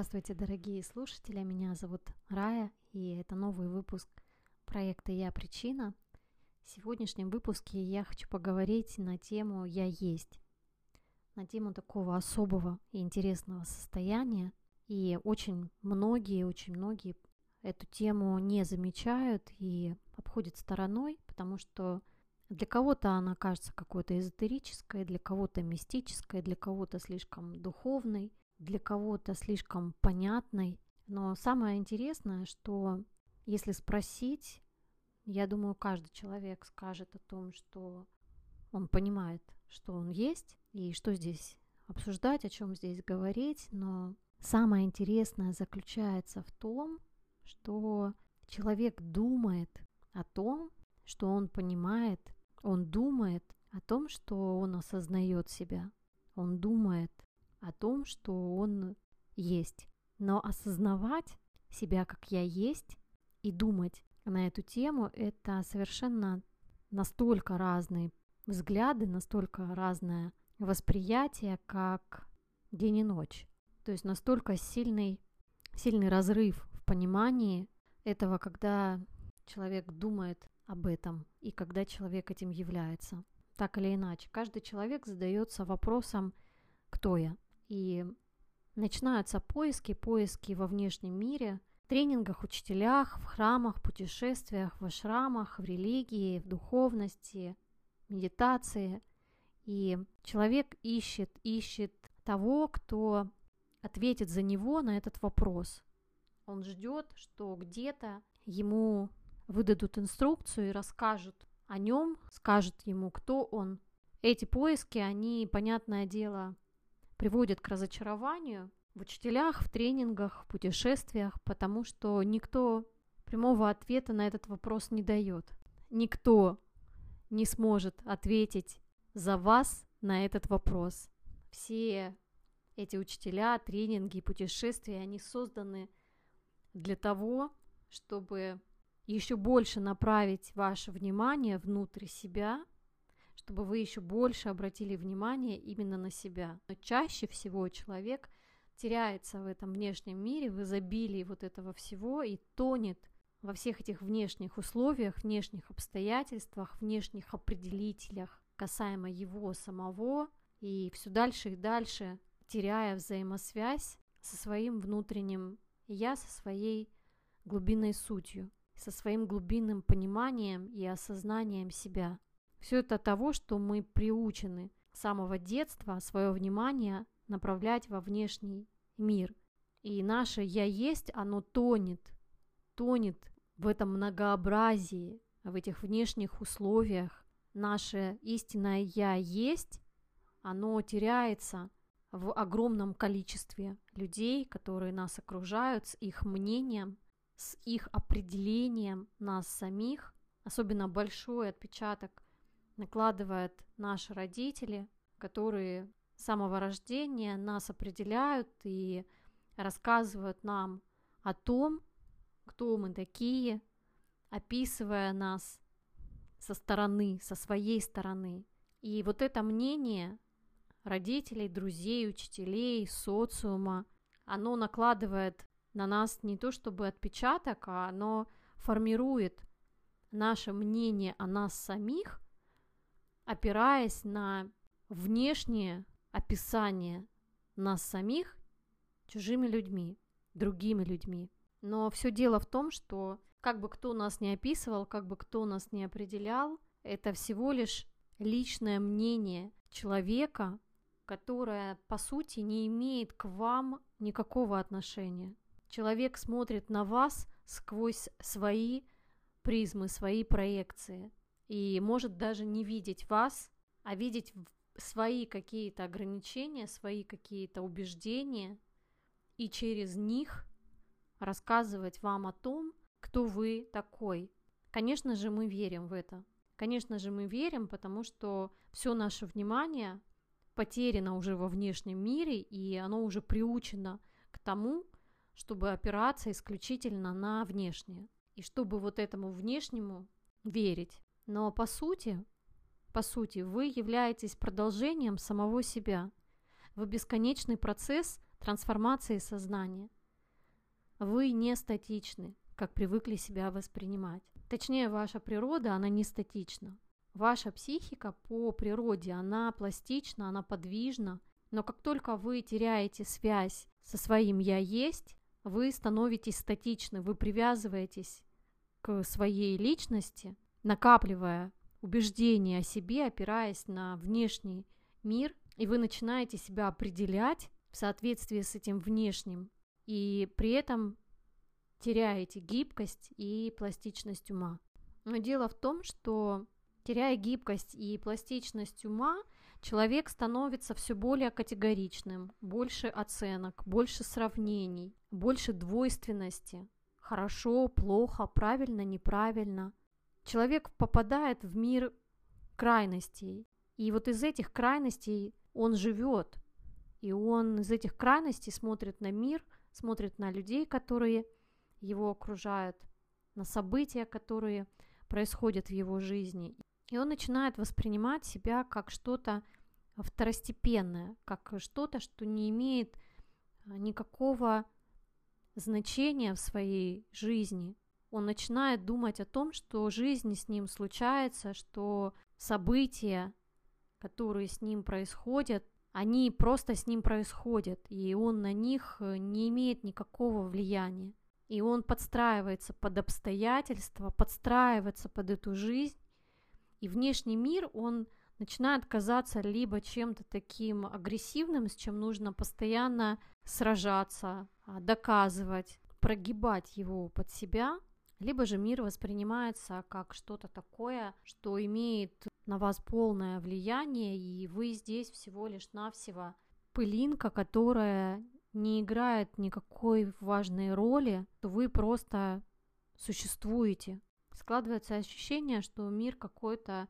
Здравствуйте, дорогие слушатели, меня зовут Рая, и это новый выпуск проекта «Я причина». В сегодняшнем выпуске я хочу поговорить на тему «Я есть», на тему такого особого и интересного состояния. И очень многие, очень многие эту тему не замечают и обходят стороной, потому что для кого-то она кажется какой-то эзотерической, для кого-то мистической, для кого-то слишком духовной, для кого-то слишком понятной. Но самое интересное, что если спросить, я думаю, каждый человек скажет о том, что он понимает, что он есть и что здесь обсуждать, о чем здесь говорить, но самое интересное заключается в том, что человек думает о том, что он понимает он думает о том, что он осознает себя. Он думает о том, что он есть. Но осознавать себя как я есть и думать на эту тему – это совершенно настолько разные взгляды, настолько разное восприятие, как день и ночь. То есть настолько сильный, сильный разрыв в понимании этого, когда человек думает об этом и когда человек этим является. Так или иначе, каждый человек задается вопросом «Кто я?». И начинаются поиски, поиски во внешнем мире, в тренингах, учителях, в храмах, путешествиях, в ашрамах, в религии, в духовности, медитации. И человек ищет, ищет того, кто ответит за него на этот вопрос. Он ждет, что где-то ему выдадут инструкцию и расскажут о нем, скажут ему, кто он. Эти поиски, они, понятное дело, приводят к разочарованию в учителях, в тренингах, в путешествиях, потому что никто прямого ответа на этот вопрос не дает. Никто не сможет ответить за вас на этот вопрос. Все эти учителя, тренинги, путешествия, они созданы для того, чтобы еще больше направить ваше внимание внутрь себя, чтобы вы еще больше обратили внимание именно на себя. Но чаще всего человек теряется в этом внешнем мире, в изобилии вот этого всего и тонет во всех этих внешних условиях, внешних обстоятельствах, внешних определителях касаемо его самого, и все дальше и дальше теряя взаимосвязь со своим внутренним я, со своей глубинной сутью со своим глубинным пониманием и осознанием себя. Все это того, что мы приучены с самого детства свое внимание направлять во внешний мир. И наше «я есть», оно тонет, тонет в этом многообразии, в этих внешних условиях. Наше истинное «я есть», оно теряется в огромном количестве людей, которые нас окружают, с их мнением – с их определением нас самих, особенно большой отпечаток накладывают наши родители, которые с самого рождения нас определяют и рассказывают нам о том, кто мы такие, описывая нас со стороны, со своей стороны. И вот это мнение родителей, друзей, учителей, социума, оно накладывает на нас не то чтобы отпечаток, а оно формирует наше мнение о нас самих, опираясь на внешнее описание нас самих чужими людьми, другими людьми. Но все дело в том, что как бы кто нас не описывал, как бы кто нас не определял, это всего лишь личное мнение человека, которое по сути не имеет к вам никакого отношения. Человек смотрит на вас сквозь свои призмы, свои проекции. И может даже не видеть вас, а видеть свои какие-то ограничения, свои какие-то убеждения, и через них рассказывать вам о том, кто вы такой. Конечно же, мы верим в это. Конечно же, мы верим, потому что все наше внимание потеряно уже во внешнем мире, и оно уже приучено к тому, чтобы опираться исключительно на внешнее. И чтобы вот этому внешнему верить. Но по сути, по сути, вы являетесь продолжением самого себя. Вы бесконечный процесс трансформации сознания. Вы не статичны, как привыкли себя воспринимать. Точнее, ваша природа, она не статична. Ваша психика по природе, она пластична, она подвижна, но как только вы теряете связь со своим «я есть», вы становитесь статичны, вы привязываетесь к своей личности, накапливая убеждения о себе, опираясь на внешний мир, и вы начинаете себя определять в соответствии с этим внешним, и при этом теряете гибкость и пластичность ума. Но дело в том, что теряя гибкость и пластичность ума, человек становится все более категоричным, больше оценок, больше сравнений, больше двойственности. Хорошо, плохо, правильно, неправильно. Человек попадает в мир крайностей. И вот из этих крайностей он живет. И он из этих крайностей смотрит на мир, смотрит на людей, которые его окружают, на события, которые происходят в его жизни. И он начинает воспринимать себя как что-то второстепенное, как что-то, что не имеет а, никакого значения в своей жизни. Он начинает думать о том, что жизнь с ним случается, что события, которые с ним происходят, они просто с ним происходят, и он на них э, не имеет никакого влияния. И он подстраивается под обстоятельства, подстраивается под эту жизнь, и внешний мир, он начинает казаться либо чем-то таким агрессивным, с чем нужно постоянно сражаться, а, доказывать, прогибать его под себя, либо же мир воспринимается как что-то такое, что имеет на вас полное влияние, и вы здесь всего лишь навсего пылинка, которая не играет никакой важной роли, то вы просто существуете. Складывается ощущение, что мир какой-то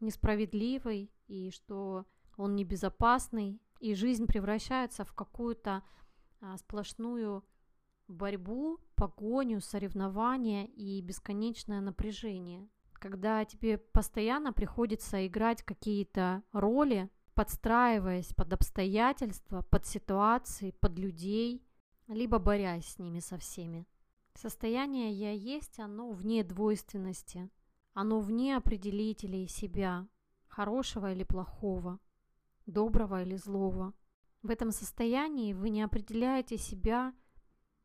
несправедливый и что он небезопасный, и жизнь превращается в какую-то а, сплошную борьбу, погоню, соревнования и бесконечное напряжение. Когда тебе постоянно приходится играть какие-то роли, подстраиваясь под обстоятельства, под ситуации, под людей, либо борясь с ними со всеми. Состояние «я есть» оно вне двойственности, оно вне определителей себя, хорошего или плохого, доброго или злого. В этом состоянии вы не определяете себя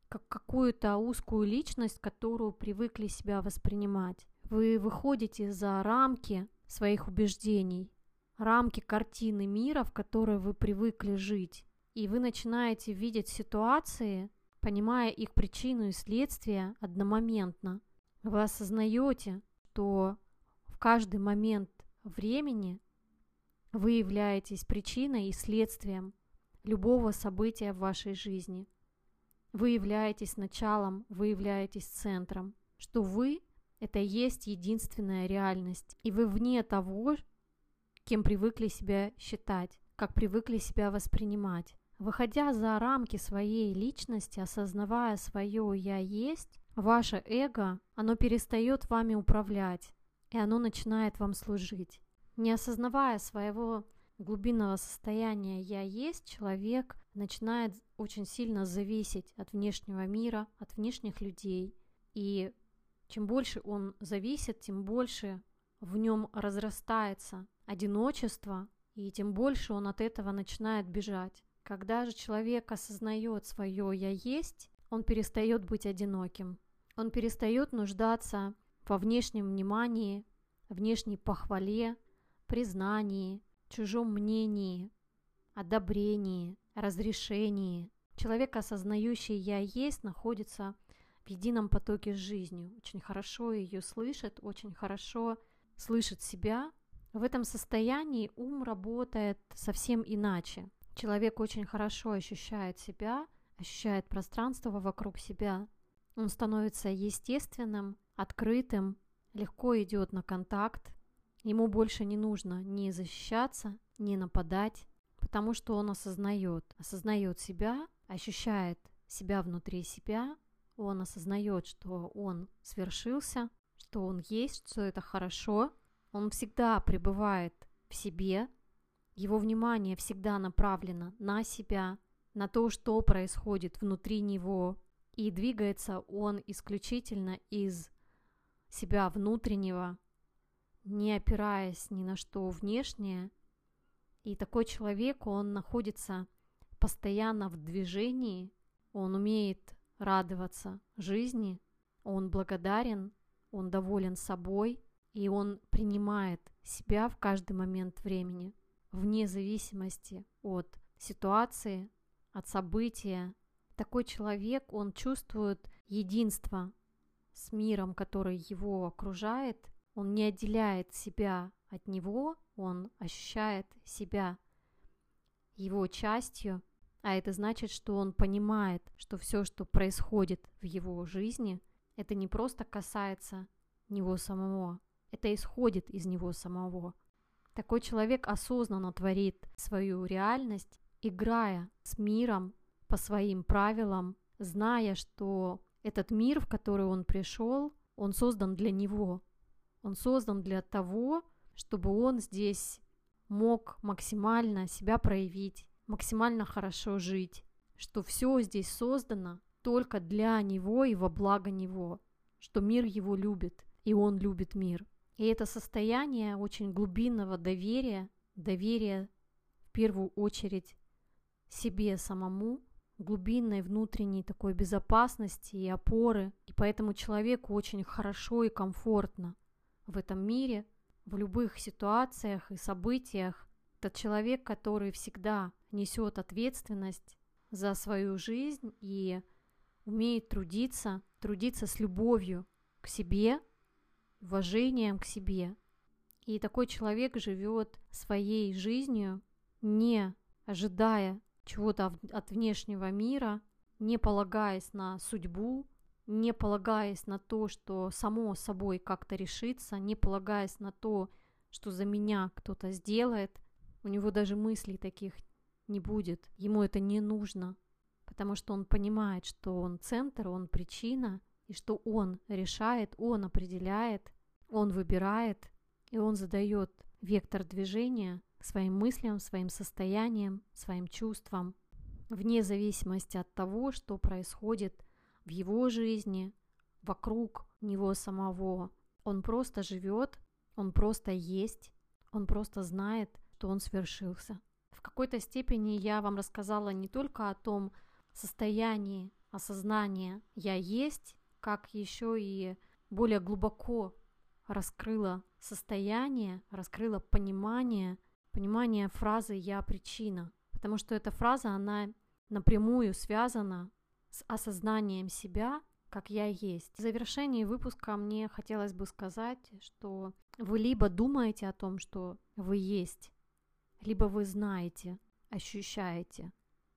как какую-то узкую личность, которую привыкли себя воспринимать. Вы выходите за рамки своих убеждений, рамки картины мира, в которой вы привыкли жить. И вы начинаете видеть ситуации, понимая их причину и следствие одномоментно. Вы осознаете, что в каждый момент времени вы являетесь причиной и следствием любого события в вашей жизни. Вы являетесь началом, вы являетесь центром, что вы – это есть единственная реальность, и вы вне того, кем привыкли себя считать, как привыкли себя воспринимать. Выходя за рамки своей личности, осознавая свое «я есть», ваше эго, оно перестает вами управлять, и оно начинает вам служить. Не осознавая своего глубинного состояния «я есть», человек начинает очень сильно зависеть от внешнего мира, от внешних людей. И чем больше он зависит, тем больше в нем разрастается одиночество, и тем больше он от этого начинает бежать. Когда же человек осознает свое «я есть», он перестает быть одиноким. Он перестает нуждаться во внешнем внимании, внешней похвале, признании, чужом мнении, одобрении, разрешении. Человек, осознающий «я есть», находится в едином потоке с жизнью, очень хорошо ее слышит, очень хорошо слышит себя. В этом состоянии ум работает совсем иначе. Человек очень хорошо ощущает себя, ощущает пространство вокруг себя. Он становится естественным, открытым, легко идет на контакт. Ему больше не нужно ни защищаться, ни нападать, потому что он осознает, осознает себя, ощущает себя внутри себя, он осознает, что он свершился, что он есть, что это хорошо, он всегда пребывает в себе, его внимание всегда направлено на себя, на то, что происходит внутри него, и двигается он исключительно из себя внутреннего, не опираясь ни на что внешнее. И такой человек, он находится постоянно в движении, он умеет радоваться жизни, он благодарен, он доволен собой, и он принимает себя в каждый момент времени, вне зависимости от ситуации, от события. Такой человек, он чувствует единство с миром, который его окружает, он не отделяет себя от него, он ощущает себя его частью, а это значит, что он понимает, что все, что происходит в его жизни, это не просто касается него самого, это исходит из него самого. Такой человек осознанно творит свою реальность, играя с миром по своим правилам, зная, что этот мир, в который он пришел, он создан для него. Он создан для того, чтобы он здесь мог максимально себя проявить, максимально хорошо жить, что все здесь создано только для него и во благо него, что мир его любит, и он любит мир. И это состояние очень глубинного доверия, доверия в первую очередь себе самому, глубинной внутренней такой безопасности и опоры. И поэтому человеку очень хорошо и комфортно в этом мире, в любых ситуациях и событиях. Этот человек, который всегда несет ответственность за свою жизнь и умеет трудиться, трудиться с любовью к себе, уважением к себе. И такой человек живет своей жизнью, не ожидая чего-то от внешнего мира, не полагаясь на судьбу, не полагаясь на то, что само собой как-то решится, не полагаясь на то, что за меня кто-то сделает, у него даже мыслей таких не будет, ему это не нужно, потому что он понимает, что он центр, он причина, и что он решает, он определяет, он выбирает, и он задает вектор движения своим мыслям, своим состояниям, своим чувствам, вне зависимости от того, что происходит в его жизни, вокруг него самого. Он просто живет, он просто есть, он просто знает, что он свершился. В какой-то степени я вам рассказала не только о том состоянии осознания «я есть», как еще и более глубоко раскрыла состояние, раскрыла понимание понимание фразы «я причина», потому что эта фраза, она напрямую связана с осознанием себя, как я есть. В завершении выпуска мне хотелось бы сказать, что вы либо думаете о том, что вы есть, либо вы знаете, ощущаете,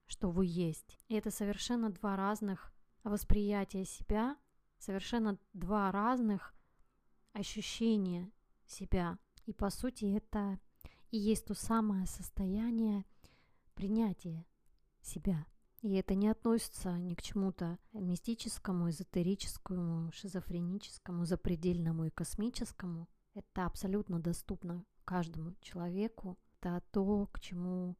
что вы есть. И это совершенно два разных восприятия себя, совершенно два разных ощущения себя. И по сути это и есть то самое состояние принятия себя. И это не относится ни к чему-то мистическому, эзотерическому, шизофреническому, запредельному и космическому. Это абсолютно доступно каждому человеку. Это то, к чему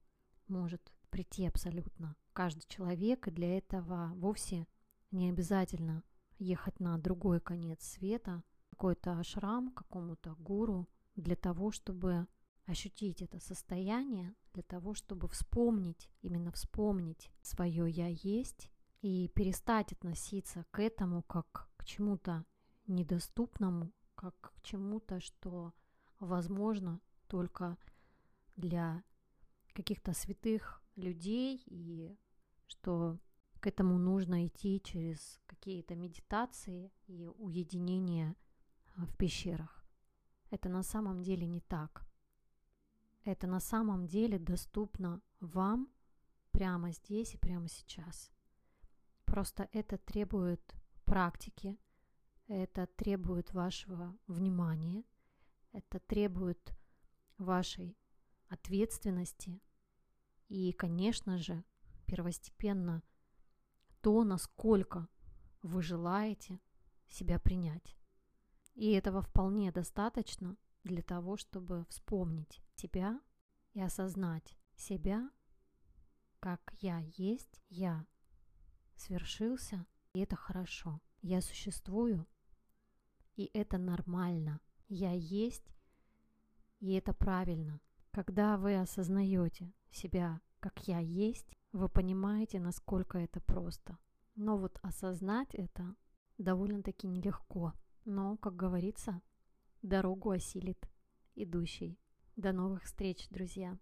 может прийти абсолютно каждый человек, и для этого вовсе не обязательно ехать на другой конец света, какой-то ашрам, какому-то гуру, для того, чтобы ощутить это состояние для того, чтобы вспомнить, именно вспомнить свое «я есть» и перестать относиться к этому как к чему-то недоступному, как к чему-то, что возможно только для каких-то святых людей и что к этому нужно идти через какие-то медитации и уединение в пещерах. Это на самом деле не так это на самом деле доступно вам прямо здесь и прямо сейчас. Просто это требует практики, это требует вашего внимания, это требует вашей ответственности и, конечно же, первостепенно то, насколько вы желаете себя принять. И этого вполне достаточно для того, чтобы вспомнить себя и осознать себя как я есть, я свершился, и это хорошо. Я существую, и это нормально. Я есть, и это правильно. Когда вы осознаете себя, как я есть, вы понимаете, насколько это просто. Но вот осознать это довольно-таки нелегко. Но, как говорится, дорогу осилит идущий. До новых встреч, друзья!